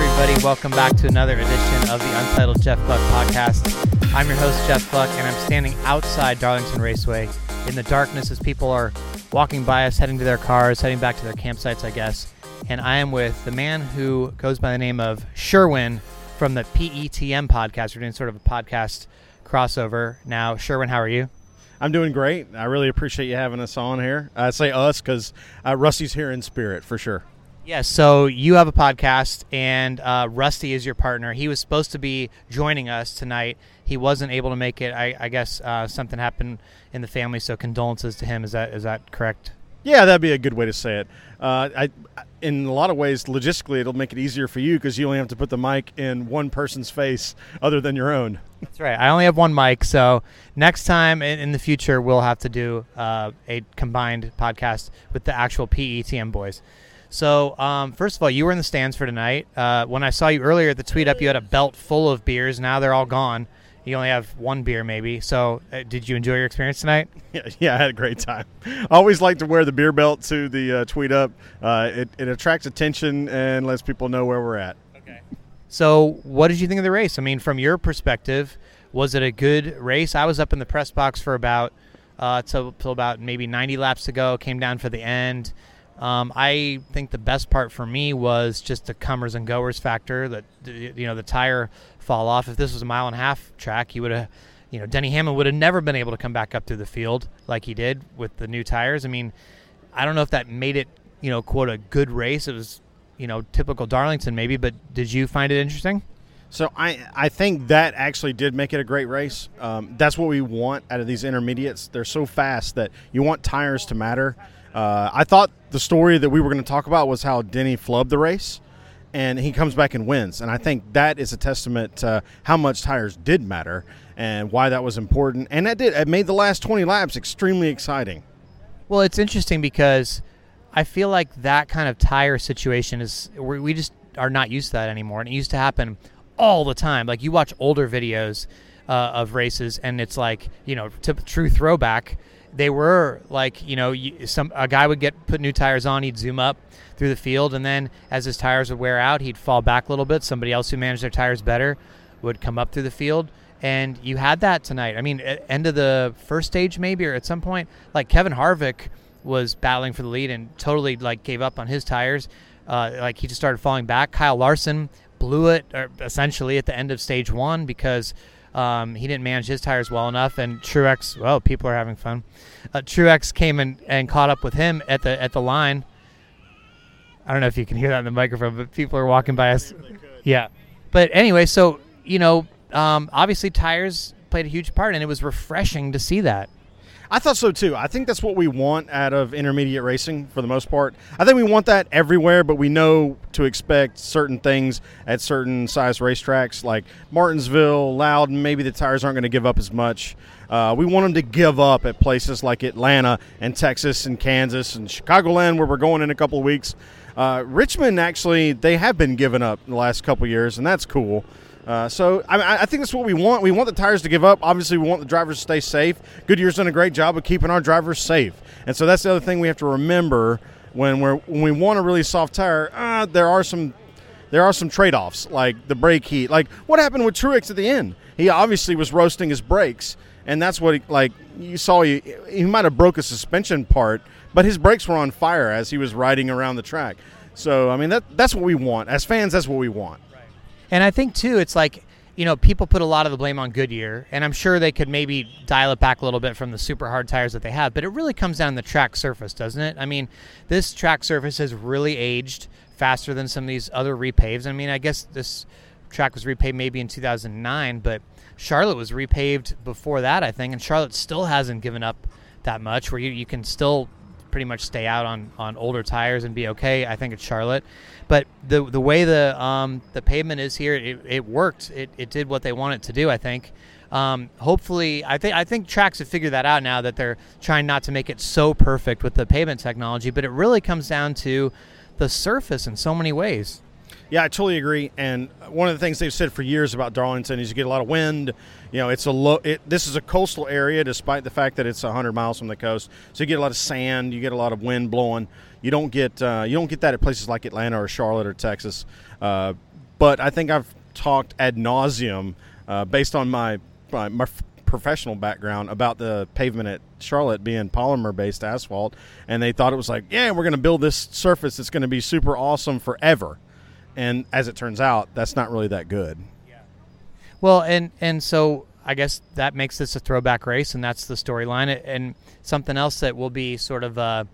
Everybody. Welcome back to another edition of the Untitled Jeff Gluck podcast. I'm your host, Jeff Gluck, and I'm standing outside Darlington Raceway in the darkness as people are walking by us, heading to their cars, heading back to their campsites, I guess. And I am with the man who goes by the name of Sherwin from the PETM podcast. We're doing sort of a podcast crossover now. Sherwin, how are you? I'm doing great. I really appreciate you having us on here. I say us because uh, Rusty's here in spirit for sure. Yes, so you have a podcast, and uh, Rusty is your partner. He was supposed to be joining us tonight. He wasn't able to make it. I, I guess uh, something happened in the family, so condolences to him. Is that is that correct? Yeah, that'd be a good way to say it. Uh, I, in a lot of ways, logistically, it'll make it easier for you because you only have to put the mic in one person's face other than your own. That's right. I only have one mic, so next time in, in the future, we'll have to do uh, a combined podcast with the actual PETM boys. So, um, first of all, you were in the stands for tonight. Uh, when I saw you earlier at the tweet up, you had a belt full of beers. Now they're all gone. You only have one beer, maybe. So, uh, did you enjoy your experience tonight? Yeah, yeah, I had a great time. I always like to wear the beer belt to the uh, tweet up. Uh, it, it attracts attention and lets people know where we're at. Okay. So, what did you think of the race? I mean, from your perspective, was it a good race? I was up in the press box for about uh, till, till about maybe 90 laps to go. Came down for the end. Um, I think the best part for me was just the comers and goers factor. That you know the tire fall off. If this was a mile and a half track, you would have, you know, Denny Hamlin would have never been able to come back up through the field like he did with the new tires. I mean, I don't know if that made it, you know, quote a good race. It was, you know, typical Darlington maybe. But did you find it interesting? So I, I think that actually did make it a great race. Um, that's what we want out of these intermediates. They're so fast that you want tires to matter. Uh, I thought the story that we were going to talk about was how Denny flubbed the race, and he comes back and wins. And I think that is a testament to how much tires did matter and why that was important. And that did. It made the last 20 laps extremely exciting. Well, it's interesting because I feel like that kind of tire situation is we just are not used to that anymore, and it used to happen all the time. Like you watch older videos uh, of races, and it's like you know, true throwback they were like you know some a guy would get put new tires on he'd zoom up through the field and then as his tires would wear out he'd fall back a little bit. Somebody else who managed their tires better would come up through the field. And you had that tonight. I mean end of the first stage maybe or at some point like kevin harvick was battling for the lead and totally like gave up on his tires. Uh, like he just started falling back. Kyle larson blew it essentially at the end of stage one because um, he didn't manage his tires well enough, and Truex. Well, people are having fun. Uh, Truex came and, and caught up with him at the at the line. I don't know if you can hear that in the microphone, but people are walking by us. Yeah, but anyway, so you know, um, obviously tires played a huge part, and it was refreshing to see that. I thought so too. I think that's what we want out of intermediate racing for the most part. I think we want that everywhere, but we know to expect certain things at certain size racetracks like Martinsville, Loudon. Maybe the tires aren't going to give up as much. Uh, we want them to give up at places like Atlanta and Texas and Kansas and Chicagoland, where we're going in a couple of weeks. Uh, Richmond, actually, they have been giving up the last couple years, and that's cool. Uh, so I, I, think that's what we want. We want the tires to give up. Obviously, we want the drivers to stay safe. Goodyear's done a great job of keeping our drivers safe, and so that's the other thing we have to remember when we're when we want a really soft tire. Uh, there are some there are some trade offs like the brake heat. Like what happened with Truex at the end? He obviously was roasting his brakes, and that's what he, like you saw. He, he might have broke a suspension part, but his brakes were on fire as he was riding around the track. So I mean that that's what we want as fans. That's what we want. And I think too, it's like you know people put a lot of the blame on Goodyear, and I'm sure they could maybe dial it back a little bit from the super hard tires that they have. But it really comes down to the track surface, doesn't it? I mean, this track surface has really aged faster than some of these other repaves. I mean, I guess this track was repaved maybe in 2009, but Charlotte was repaved before that, I think, and Charlotte still hasn't given up that much. Where you, you can still pretty much stay out on, on older tires and be okay. I think it's Charlotte, but the the way the um, the pavement is here, it, it worked. It, it did what they wanted it to do. I think. Um, hopefully, I think I think tracks have figured that out now that they're trying not to make it so perfect with the pavement technology. But it really comes down to the surface in so many ways. Yeah, I totally agree. And one of the things they've said for years about Darlington is you get a lot of wind. You know, it's a low. It, this is a coastal area, despite the fact that it's 100 miles from the coast. So you get a lot of sand. You get a lot of wind blowing. You don't get uh, you don't get that at places like Atlanta or Charlotte or Texas. Uh, but I think I've talked ad nauseum uh, based on my, my my professional background about the pavement at Charlotte being polymer based asphalt, and they thought it was like, yeah, we're going to build this surface that's going to be super awesome forever. And as it turns out, that's not really that good. Yeah. Well, and and so I guess that makes this a throwback race, and that's the storyline. And something else that will be sort of a,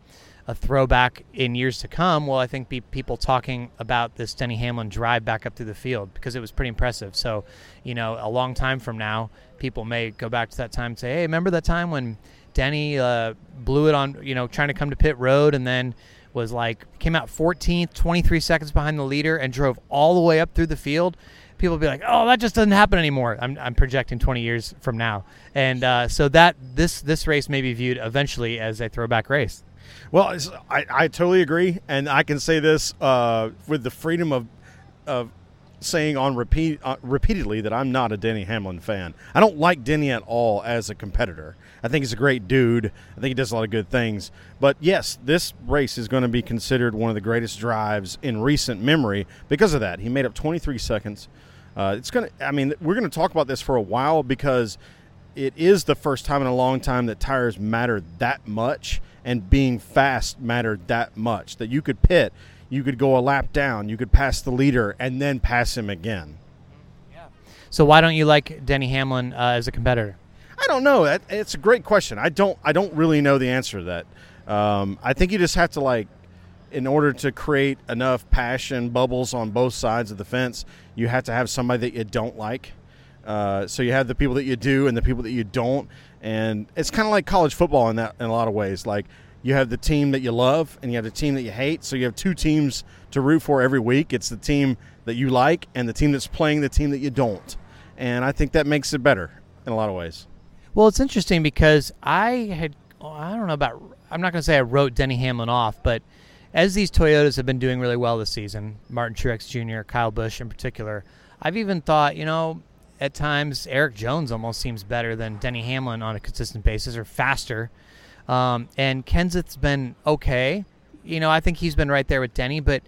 a throwback in years to come will, I think, be people talking about this Denny Hamlin drive back up through the field because it was pretty impressive. So, you know, a long time from now, people may go back to that time and say, "Hey, remember that time when Denny uh, blew it on, you know, trying to come to pit road and then." Was like came out 14th, 23 seconds behind the leader, and drove all the way up through the field. People be like, "Oh, that just doesn't happen anymore." I'm, I'm projecting 20 years from now, and uh, so that this this race may be viewed eventually as a throwback race. Well, I, I totally agree, and I can say this uh, with the freedom of of saying on repeat uh, repeatedly that I'm not a Denny Hamlin fan. I don't like Denny at all as a competitor. I think he's a great dude. I think he does a lot of good things. But yes, this race is going to be considered one of the greatest drives in recent memory because of that. He made up 23 seconds. Uh, it's going to. I mean, we're going to talk about this for a while because it is the first time in a long time that tires matter that much and being fast mattered that much that you could pit you could go a lap down, you could pass the leader, and then pass him again. Yeah. So why don't you like Denny Hamlin uh, as a competitor? I don't know. That, it's a great question. I don't. I don't really know the answer to that. Um, I think you just have to like, in order to create enough passion bubbles on both sides of the fence, you have to have somebody that you don't like. Uh, so you have the people that you do and the people that you don't, and it's kind of like college football in that in a lot of ways. Like you have the team that you love and you have the team that you hate. So you have two teams to root for every week. It's the team that you like and the team that's playing the team that you don't. And I think that makes it better in a lot of ways. Well, it's interesting because I had, I don't know about, I'm not going to say I wrote Denny Hamlin off, but as these Toyotas have been doing really well this season, Martin Truex Jr., Kyle Busch in particular, I've even thought, you know, at times Erik Jones almost seems better than Denny Hamlin on a consistent basis or faster. Um, and Kenseth's been okay. You know, I think he's been right there with Denny, but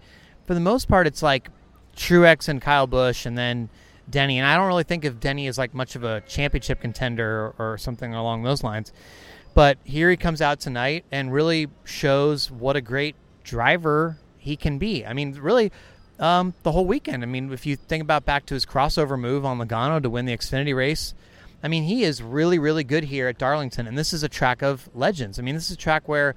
for the most part, it's like Truex and Kyle Busch, and then Denny. And I don't really think of Denny as like much of a championship contender or, or something along those lines. But here he comes out tonight and really shows what a great driver he can be. I mean, really, um, the whole weekend. I mean, if you think about back to his crossover move on Logano to win the Xfinity race, I mean, he is really, really good here at Darlington, and this is a track of legends. I mean, this is a track where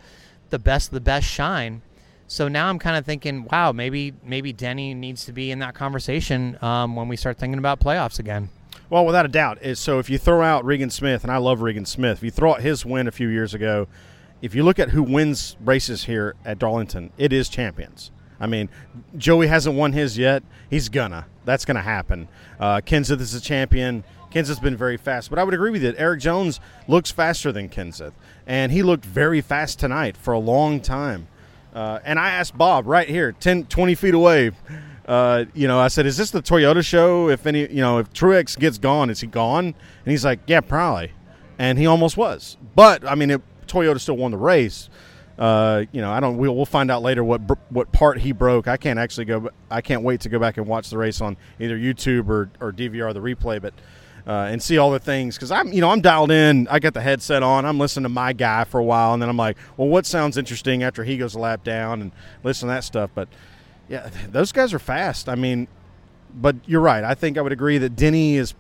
the best the best shine. So now I'm kind of thinking, wow, maybe maybe Denny needs to be in that conversation um, when we start thinking about playoffs again. Well, without a doubt. So if you throw out Regan Smith, and I love Regan Smith, if you throw out his win a few years ago, if you look at who wins races here at Darlington, it is champions. I mean, Joey hasn't won his yet. He's gonna. That's gonna happen. Uh, Kenseth is a champion. Kenseth's been very fast, but I would agree with you. Erik Jones looks faster than Kenseth, and he looked very fast tonight for a long time. Uh, and I asked Bob right here, 10, 20 feet away. Uh, you know, I said, "Is this the Toyota show? If any, you know, if Truex gets gone, is he gone?" And he's like, "Yeah, probably." And he almost was, but I mean, it, Toyota still won the race. Uh, you know, I don't. We'll, we'll find out later what what part he broke. I can't actually go. I can't wait to go back and watch the race on either YouTube or or DVR the replay. But uh, and see all the things because I'm you know I'm dialed in. I got the headset on. I'm listening to my guy for a while, and then I'm like, well, what sounds interesting after he goes a lap down and listen to that stuff. But yeah, those guys are fast. I mean, but you're right. I think I would agree that Denny is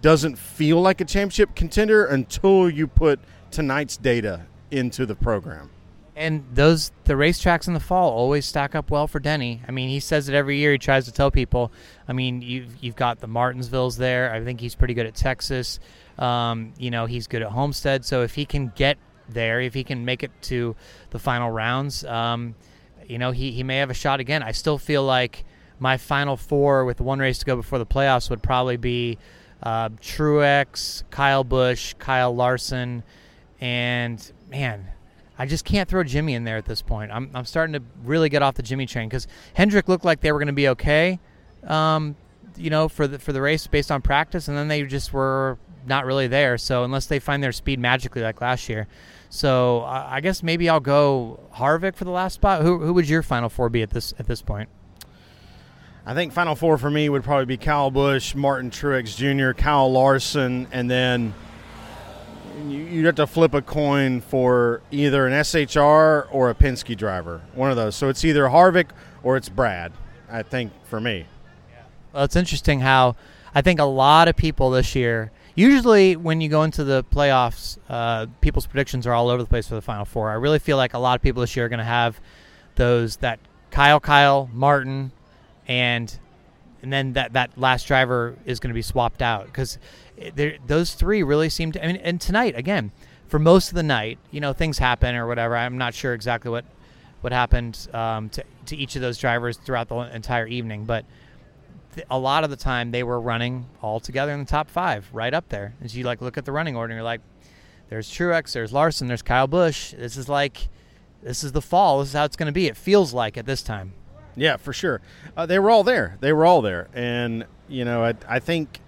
doesn't feel like a championship contender until you put tonight's data into the program. And those the racetracks in the fall always stack up well for Denny. I mean, he says it every year. He tries to tell people. I mean, you've you've got the Martinsvilles there. I think he's pretty good at Texas. Um, you know, he's good at Homestead. So if he can get there, if he can make it to the final rounds, um, you know, he he may have a shot again. I still feel like my final four with one race to go before the playoffs would probably be uh, Truex, Kyle Busch, Kyle Larson, and man, I just can't throw Jimmie in there at this point. I'm, I'm starting to really get off the Jimmie train because Hendrick looked like they were going to be okay, um, you know, for the for the race based on practice, and then they just were not really there. So unless they find their speed magically like last year, so I, I guess maybe I'll go Harvick for the last spot. Who who would your final four be at this at this point? I think Final Four for me would probably be Kyle Busch, Martin Truex Jr., Kyle Larson, and then you'd have to flip a coin for either an SHR or a Penske driver, one of those. So it's either Harvick or it's Brad. I think for me. Well, it's interesting how I think a lot of people this year. Usually, when you go into the playoffs, uh, people's predictions are all over the place for the Final Four. I really feel like a lot of people this year are going to have those that Kyle, Kyle, Martin, and and then that that last driver is going to be swapped out because those three really seem to. I mean, and tonight again, for most of the night, you know, things happen or whatever. I'm not sure exactly what what happened um, to to each of those drivers throughout the entire evening, but th- a lot of the time they were running all together in the top five, right up there. As you like look at the running order, and you're like, there's Truex, there's Larson, there's Kyle Busch. This is like, this is the fall. This is how it's going to be. It feels like at this time. Yeah, for sure. Uh, they were all there. They were all there, and you know, I, I think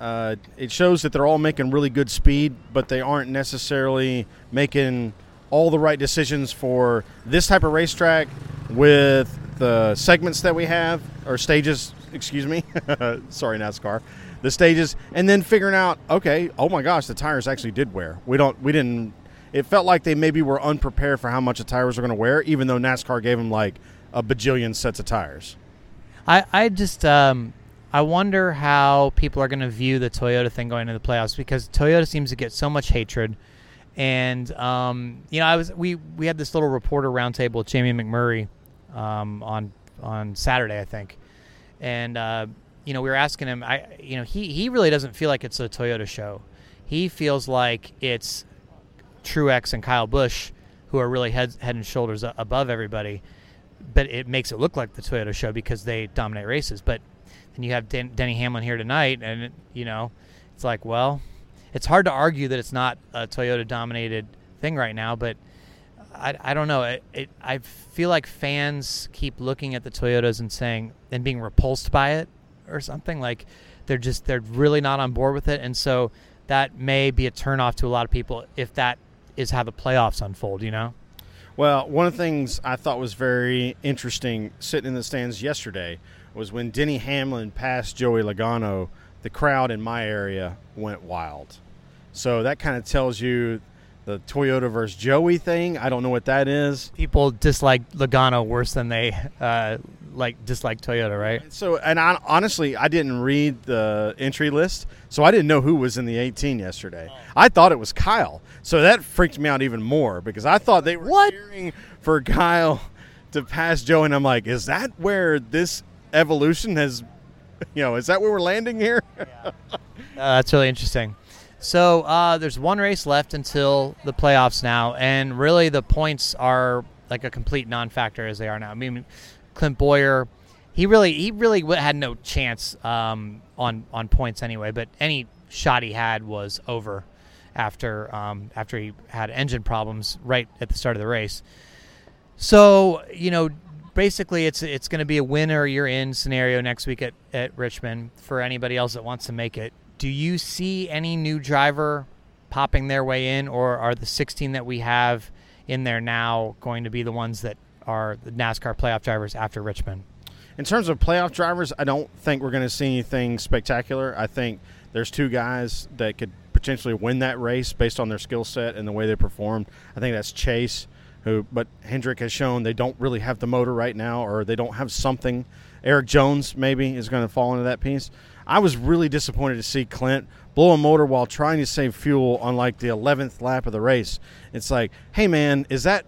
uh, it shows that they're all making really good speed, but they aren't necessarily making all the right decisions for this type of racetrack with the segments that we have or stages. Excuse me. Sorry, NASCAR. The stages, and then figuring out, okay, oh my gosh, the tires actually did wear. We don't, we didn't. It felt like they maybe were unprepared for how much the tires were going to wear, even though NASCAR gave them like a bajillion sets of tires. I, I just um, I wonder how people are going to view the Toyota thing going into the playoffs because Toyota seems to get so much hatred. And um, you know, I was we we had this little reporter roundtable with Jamie McMurray um, on on Saturday, I think, and uh, you know we were asking him. I you know he he really doesn't feel like it's a Toyota show. He feels like it's Truex and Kyle Busch who are really head head and shoulders above everybody but it makes it look like the Toyota show because they dominate races. But then you have Den- Denny Hamlin here tonight, and it, you know, it's like, well, it's hard to argue that it's not a Toyota dominated thing right now, but I, I don't know. It, it, I feel like fans keep looking at the Toyotas and saying and being repulsed by it or something like they're just they're really not on board with it, and so that may be a turnoff to a lot of people if that is how the playoffs unfold. You know. Well, one of the things I thought was very interesting sitting in the stands yesterday was when Denny Hamlin passed Joey Logano, the crowd in my area went wild. So that kind of tells you the Toyota versus Joey thing. I don't know what that is. People dislike Logano worse than they uh, like dislike Toyota, right? So, and I, honestly, I didn't read the entry list, so I didn't know who was in the 18 yesterday. Oh. I thought it was Kyle, so that freaked me out even more because I thought they were what? cheering for Kyle to pass Joe, and I'm like, is that where this evolution has, you know, is that where we're landing here? yeah. uh, that's really interesting. So uh, there's one race left until the playoffs now, and really the points are like a complete non-factor as they are now. I mean, Clint Bowyer, he really he really had no chance um, on on points anyway. But any shot he had was over after um, after he had engine problems right at the start of the race. So you know, basically, it's it's going to be a win or you're in scenario next week at at Richmond for anybody else that wants to make it. Do you see any new driver popping their way in, or are the 16 that we have in there now going to be the ones that are the NASCAR playoff drivers after Richmond. In terms of playoff drivers, I don't think we're going to see anything spectacular. I think there's two guys that could potentially win that race based on their skill set and the way they performed. I think that's Chase, who, but Hendrick has shown they don't really have the motor right now, or they don't have something. Erik Jones maybe is going to fall into that piece. I was really disappointed to see Clint blow a motor while trying to save fuel on like the 11th lap of the race. It's like, hey man, is that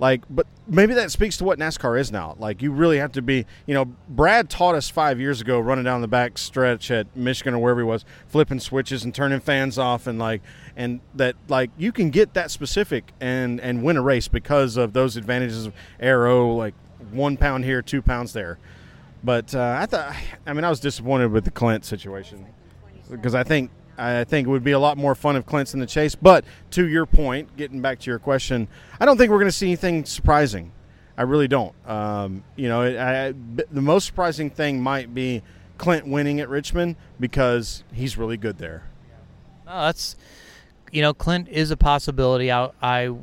like, but maybe that speaks to what NASCAR is now. Like, you really have to be, you know, Brad taught us five years ago running down the back stretch at Michigan or wherever he was, flipping switches and turning fans off, and like, and that like you can get that specific and and win a race because of those advantages of aero, like one pound here, two pounds there. But uh, I thought, I mean, I was disappointed with the Clint situation because I think I think it would be a lot more fun if Clint's in the chase. But to your point, getting back to your question, I don't think we're going to see anything surprising. I really don't. Um, you know, I, the most surprising thing might be Clint winning at Richmond because he's really good there. Oh, that's you know, Clint is a possibility. I I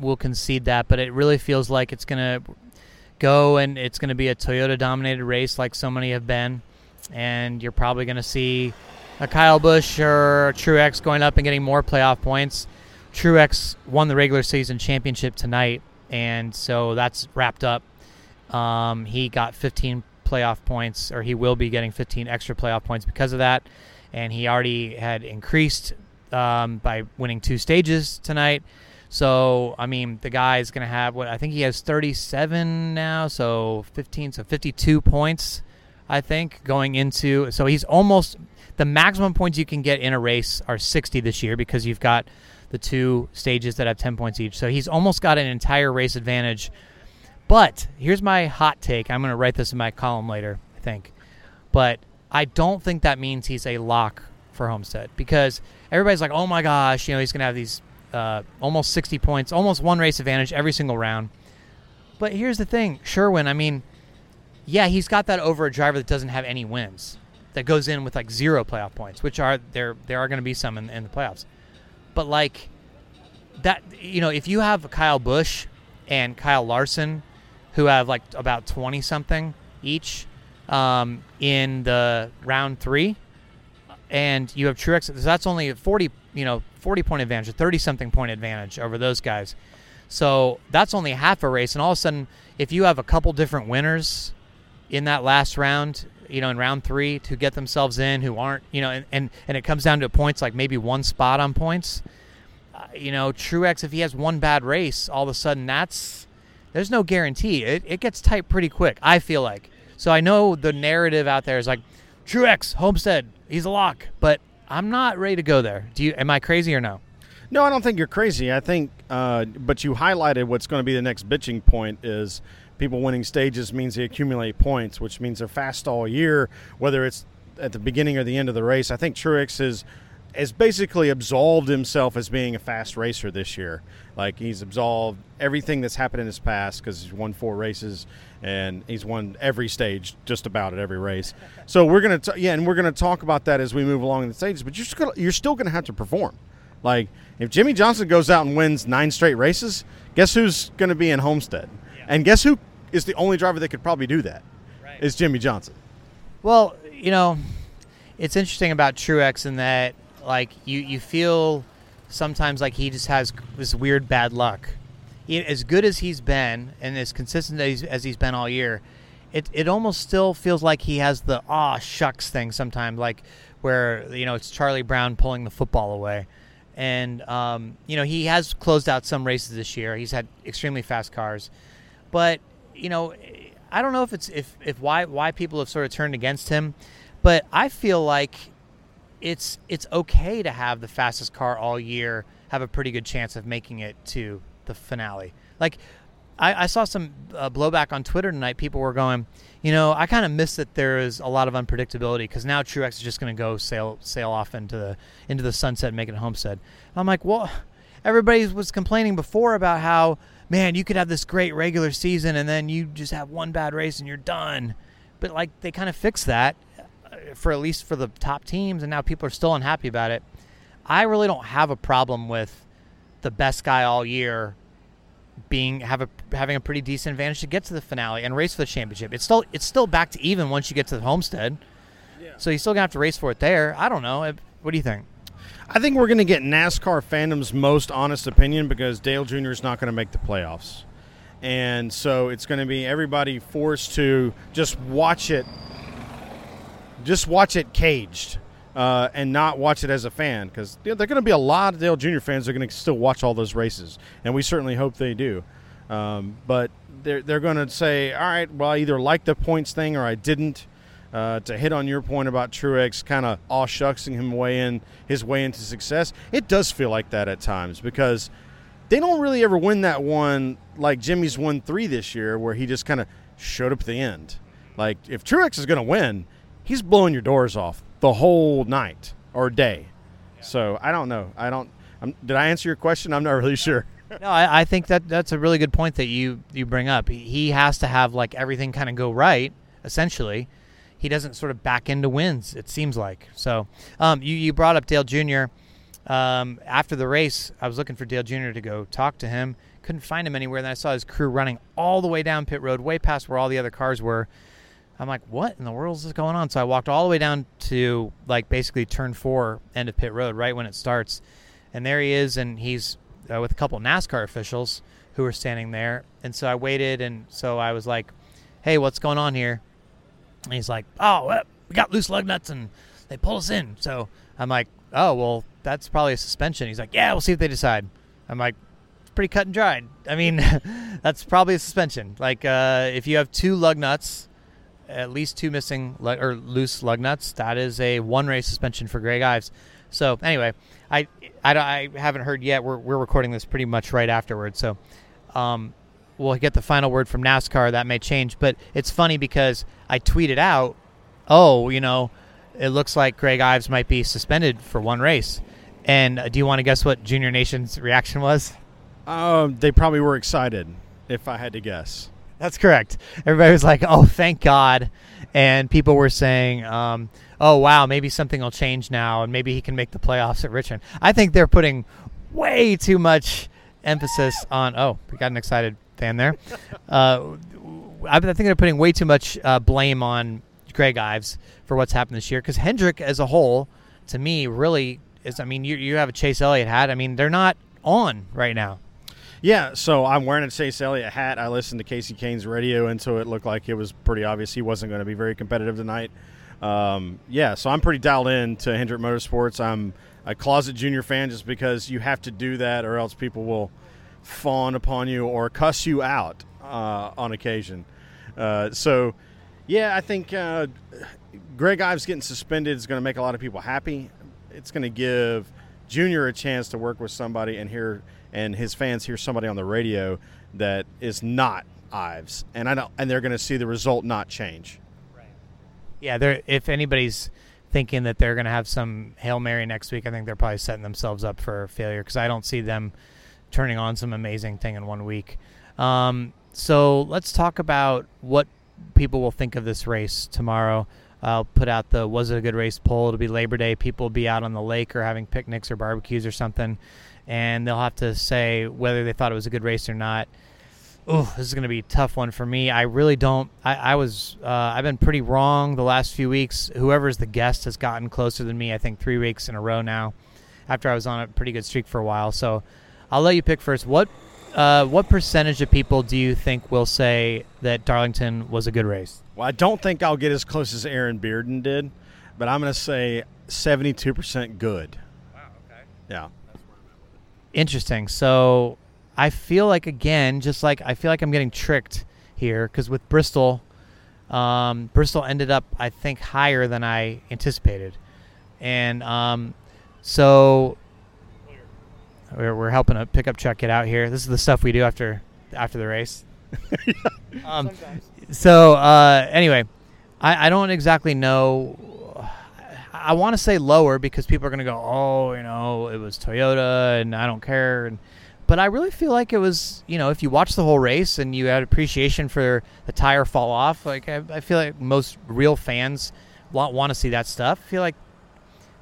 will concede that, but it really feels like it's gonna go and it's gonna be a Toyota dominated race like so many have been, and you're probably gonna see a Kyle Busch or Truex going up and getting more playoff points. Truex won the regular season championship tonight, and so that's wrapped up. Um, he got 15 playoff points, or he will be getting 15 extra playoff points because of that. And he already had increased um, by winning two stages tonight. So, I mean, the guy is going to have what I think he has 37 now, so 15, so 52 points, I think, going into. So he's almost the maximum points you can get in a race are 60 this year because you've got the two stages that have 10 points each. So he's almost got an entire race advantage. But here's my hot take. I'm going to write this in my column later, I think. But I don't think that means he's a lock for Homestead because everybody's like, oh my gosh, you know, he's going to have these uh, almost 60 points, almost one race advantage every single round. But here's the thing Sherwin, I mean, yeah, he's got that over a driver that doesn't have any wins, that goes in with like zero playoff points, which are there, there are going to be some in, in the playoffs. But like that, you know, if you have Kyle Busch and Kyle Larson, who have like about 20 something each um, in the round three, and you have Truex. So that's only a 40, you know, 40 point advantage, a 30 something point advantage over those guys. So that's only half a race, and all of a sudden, if you have a couple different winners in that last round, you know, in round three to get themselves in who aren't, you know, and, and, and it comes down to points like maybe one spot on points. Uh, you know, Truex, if he has one bad race, all of a sudden that's there's no guarantee. It, it gets tight pretty quick, I feel like. So I know the narrative out there is like, Truex, Homestead, he's a lock, but I'm not ready to go there. Do you? Am I crazy or no? No, I don't think you're crazy. I think, uh, but you highlighted what's going to be the next bitching point is people winning stages means they accumulate points, which means they're fast all year, whether it's at the beginning or the end of the race. I think Truex is has basically absolved himself as being a fast racer this year. Like he's absolved everything that's happened in his past because he's won four races and he's won every stage, just about at every race. So we're gonna, t- yeah, and we're gonna talk about that as we move along in the stages. But you're still, you're still gonna have to perform. Like if Jimmie Johnson goes out and wins nine straight races, guess who's gonna be in Homestead? Yeah. And guess who is the only driver that could probably do that? Right. Is Jimmie Johnson. Well, you know, it's interesting about Truex in that like you you feel sometimes like he just has this weird bad luck. He, as good as he's been and as consistent as he's, as he's been all year, it it almost still feels like he has the ah shucks thing sometimes, like where you know it's Charlie Brown pulling the football away. And um, you know he has closed out some races this year. He's had extremely fast cars, but you know I don't know if it's if, if why why people have sort of turned against him, but I feel like it's it's okay to have the fastest car all year have a pretty good chance of making it to the finale. Like I, I saw some uh, blowback on Twitter tonight. People were going, you know, I kind of miss that there is a lot of unpredictability because now Truex is just going to go sail sail off into the into the sunset, and make it a homestead. I'm like, well, everybody was complaining before about how man you could have this great regular season and then you just have one bad race and you're done. But like they kind of fixed that for at least for the top teams, and now people are still unhappy about it. I really don't have a problem with the best guy all year being have a having a pretty decent advantage to get to the finale and race for the championship. It's still it's still back to even once you get to the homestead. Yeah. So you still gonna have to race for it there. I don't know. What do you think? I think we're going to get NASCAR fandom's most honest opinion because Dale Jr. is not going to make the playoffs. And so it's going to be everybody forced to just watch it just watch it caged uh, and not watch it as a fan because you know, there are going to be a lot of Dale Jr. fans that are going to still watch all those races, and we certainly hope they do. Um, but they're, they're going to say, all right, well, I either like the points thing or I didn't. Uh, to hit on your point about Truex kind of aw shucksing him way in his way into success, it does feel like that at times because they don't really ever win that one like Jimmie's won three this year, where he just kind of showed up at the end. Like if Truex is going to win, he's blowing your doors off the whole night or day. Yeah. So I don't know. I don't. I'm, did I answer your question? I'm not really sure. no, I, I think that that's a really good point that you you bring up. He, he has to have like everything kind of go right, essentially. He doesn't sort of back into wins. It seems like. So, um, you you brought up Dale Jr. Um, after the race, I was looking for Dale Jr. to go talk to him. Couldn't find him anywhere. Then I saw his crew running all the way down pit road, way past where all the other cars were. I'm like, what in the world is going on? So I walked all the way down to like basically turn four, end of pit road, right when it starts. And there he is, and he's uh, with a couple NASCAR officials who were standing there. And so I waited, and so I was like, hey, what's going on here? And he's like, oh, well, we got loose lug nuts, and they pulled us in. So I'm like, oh, well, that's probably a suspension. He's like, yeah, we'll see what they decide. I'm like, it's pretty cut and dried. I mean, that's probably a suspension. Like, uh, if you have two lug nuts, at least two missing lug, or loose lug nuts, that is a one race suspension for Greg Ives. So anyway, I, I, I haven't heard yet. We're, we're recording this pretty much right afterwards. So um, we'll get the final word from NASCAR. That may change. But it's funny because I tweeted out, oh, you know, it looks like Greg Ives might be suspended for one race. And uh, do you want to guess what Junior Nation's reaction was? Um, they probably were excited, if I had to guess. That's correct. Everybody was like, "Oh, thank God," and people were saying, um, "Oh, wow, maybe something will change now, and maybe he can make the playoffs at Richmond." I think they're putting way too much emphasis on. Oh, we got an excited fan there. Uh, I think they're putting way too much uh, blame on Greg Ives for what's happened this year because Hendrick, as a whole, to me, really is. I mean, you you have a Chase Elliott hat. I mean, they're not on right now. Yeah, so I'm wearing a Chase Elliott hat. I listened to Kasey Kahne's radio, and so it looked like it was pretty obvious he wasn't going to be very competitive tonight. Um, yeah, so I'm pretty dialed in to Hendrick Motorsports. I'm a closet junior fan just because you have to do that, or else people will fawn upon you or cuss you out uh, on occasion. Uh, so, yeah, I think uh, Greg Ives getting suspended is going to make a lot of people happy. It's going to give Junior a chance to work with somebody and hear – and his fans hear somebody on the radio that is not Ives, and I don't, and they're going to see the result not change. Right. Yeah, they're if anybody's thinking that they're going to have some hail mary next week, I think they're probably setting themselves up for failure because I don't see them turning on some amazing thing in one week. Um, so let's talk about what people will think of this race tomorrow. I'll put out the was it a good race poll. It'll be Labor Day. People will be out on the lake or having picnics or barbecues or something and they'll have to say whether they thought it was a good race or not. Oh, this is going to be a tough one for me. I really don't. I, I was. Uh, I've been pretty wrong the last few weeks. Whoever's the guest has gotten closer than me. I think three weeks in a row now. After I was on a pretty good streak for a while, so I'll let you pick first. What uh, what percentage of people do you think will say that Darlington was a good race? Well, I don't think I'll get as close as Aaron Bearden did, but I'm going to say 72% good. Wow. Okay. Yeah. Interesting. So I feel like again, just like I feel like I'm getting tricked here because with Bristol, um, Bristol ended up I think higher than I anticipated, and um, so we're, we're helping a pickup truck get out here. This is the stuff we do after after the race. um, so uh, anyway, I, I don't exactly know I want to say lower because people are going to go, oh, you know, it was Toyota and I don't care. And, but I really feel like it was, you know, if you watch the whole race and you had appreciation for the tire fall off, like I, I feel like most real fans want want to see that stuff. I feel like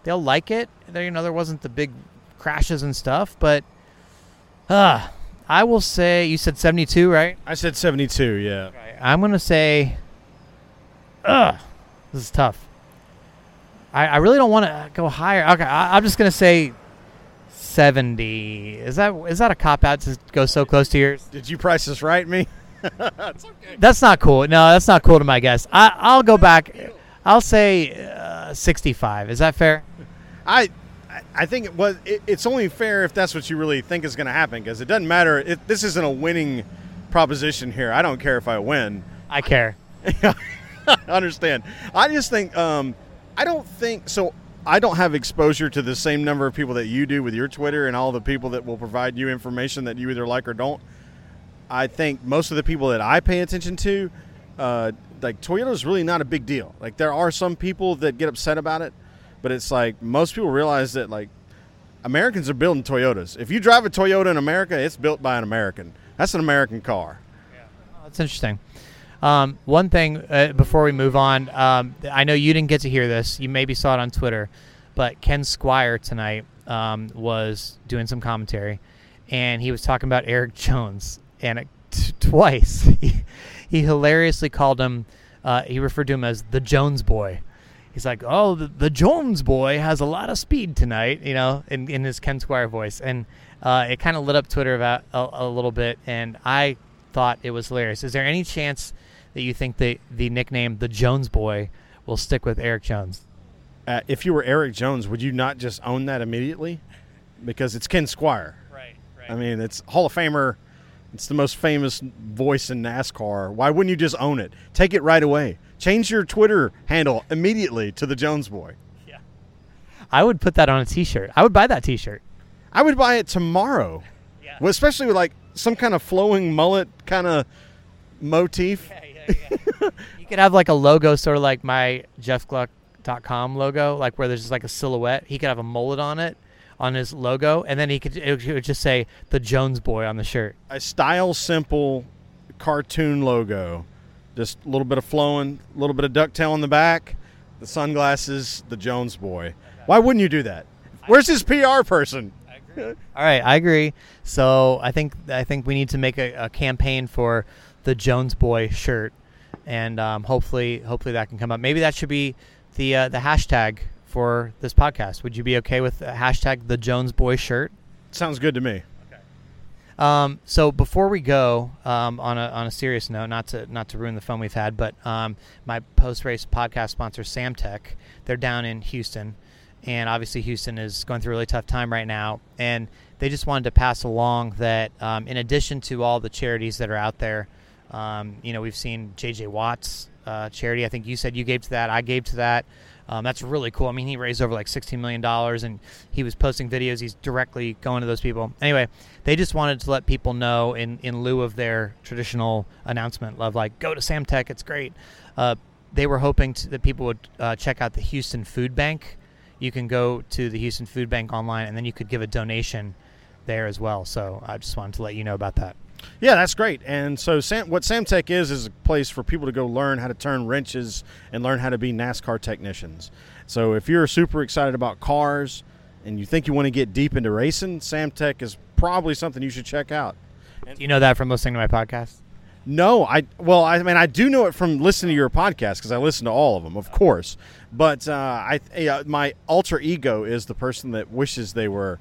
they'll like it. There, you know, there wasn't the big crashes and stuff, but uh, I will say you said 72, right? I said 72, yeah. I'm going to say, ugh, this is tough. I, I really don't want to go higher. Okay, I, am just gonna say seventy. Is that is that a cop out to go so close to yours? Did you price this right, me? that's okay. That's not cool. No, that's not cool to my guess. I I'll go back. I'll say uh, sixty-five. Is that fair? I I think it was. It, it's only fair if that's what you really think is going to happen, because it doesn't matter. It, this isn't a winning proposition here. I don't care if I win. I care. I understand. I just think um, I don't think so. I don't have exposure to the same number of people that you do with your Twitter and all the people that will provide you information that you either like or don't. I think most of the people that I pay attention to, uh, like Toyota is really not a big deal. Like there are some people that get upset about it, but it's like most people realize that like Americans are building Toyotas. If you drive a Toyota in America, it's built by an American. That's an American car. Oh, that's interesting. Um, one thing uh, before we move on, um, I know you didn't get to hear this. You maybe saw it on Twitter, but Ken Squier tonight um, was doing some commentary, and he was talking about Erik Jones, and it, t- twice he, he hilariously called him. Uh, he referred to him as the Jones boy. He's like, "Oh, the, the Jones boy has a lot of speed tonight," you know, in, in his Ken Squier voice, and uh, it kind of lit up Twitter about a, a little bit, and I thought it was hilarious. Is there any chance that you think the the nickname the Jones Boy will stick with Erik Jones? Uh, if you were Erik Jones, would you not just own that immediately? Because it's Ken Squier. Right, right. I mean, it's Hall of Famer. It's the most famous voice in NASCAR. Why wouldn't you just own it? Take it right away. Change your Twitter handle immediately to the Jones Boy. yeah. I would put that on a T-shirt. I would buy that T-shirt. I would buy it tomorrow. Yeah. Well, especially with like some kind of flowing mullet kind of motif. You could have like a logo, sort of like my JeffGluck.com logo, like where there's just like a silhouette. He could have a mullet on it, on his logo, and then he could it would just say the Jones Boy on the shirt. A style simple cartoon logo. Just a little bit of flowing, a little bit of ducktail on the back, the sunglasses, the Jones Boy. Why wouldn't you do that? Where's his PR person? All right, I agree. So I think I think we need to make a, a campaign for the Jones Boy shirt, and um, hopefully hopefully that can come up. Maybe that should be the uh, the hashtag for this podcast. Would you be okay with the hashtag the Jones Boy shirt? Sounds good to me. Um, so before we go, um, on a on a serious note, not to not to ruin the fun we've had, but um, my post race podcast sponsor Samtech, they're down in Houston, and obviously Houston is going through a really tough time right now, and they just wanted to pass along that um, in addition to all the charities that are out there, um, you know, we've seen JJ Watt's uh, charity. I think you said you gave to that. I gave to that. Um, that's really cool. I mean, he raised over like $16 million and he was posting videos. He's directly going to those people. Anyway, they just wanted to let people know in, in lieu of their traditional announcement of like, go to Samtech, it's great. Uh, they were hoping to, that people would uh, check out the Houston Food Bank. You can go to the Houston Food Bank online and then you could give a donation there as well. So I just wanted to let you know about that. Yeah, that's great. And so, Sam, what Samtech is is a place for people to go learn how to turn wrenches and learn how to be NASCAR technicians. So, if you're super excited about cars and you think you want to get deep into racing, Samtech is probably something you should check out. Do you know that from listening to my podcast? No, I well, I mean, I do know it from listening to your podcast because I listen to all of them, of course. But uh, I, uh, my alter ego is the person that wishes they were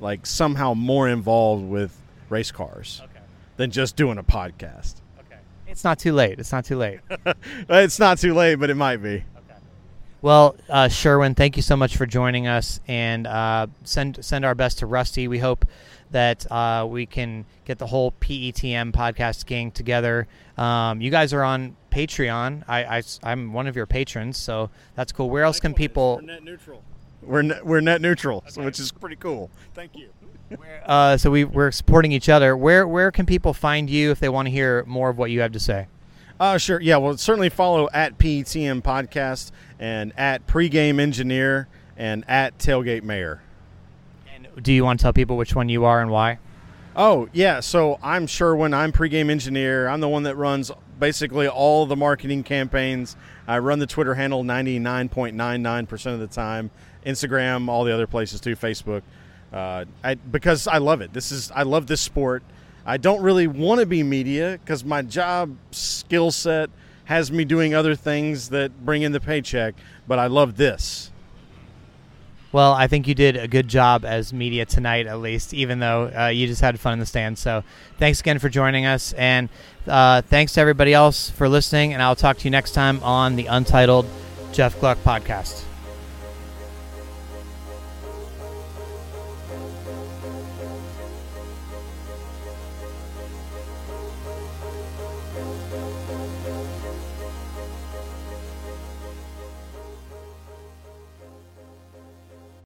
like somehow more involved with race cars Okay. Than just doing a podcast. Okay. It's not too late. It's not too late. it's not too late, but it might be. Well, uh, Sherwin, thank you so much for joining us, and uh, send send our best to Rusty. We hope that uh, we can get the whole PETM podcast gang together. Um, you guys are on Patreon. I, I am one of your patrons, so that's cool. Where else can people? We're net neutral. We're net, we're net neutral, so, which is pretty cool. Thank you. Uh, so we we're supporting each other. Where where can people find you if they want to hear more of what you have to say? Uh, sure. Yeah, well, certainly follow at PTM Podcast and at Pregame Engineer and at Tailgate Mayor. And do you want to tell people which one you are and why? Oh, yeah. So I'm Sherwin. I'm Pregame Engineer. I'm the one that runs basically all the marketing campaigns. I run the Twitter handle 99.99% of the time, Instagram, all the other places too, Facebook. Uh, I, because I love it. This is I love this sport. I don't really want to be media because my job skill set has me doing other things that bring in the paycheck. But I love this. Well, I think you did a good job as media tonight, at least, even though uh, you just had fun in the stands. So, thanks again for joining us, and uh, thanks to everybody else for listening. And I'll talk to you next time on the Untitled Jeff Gluck podcast.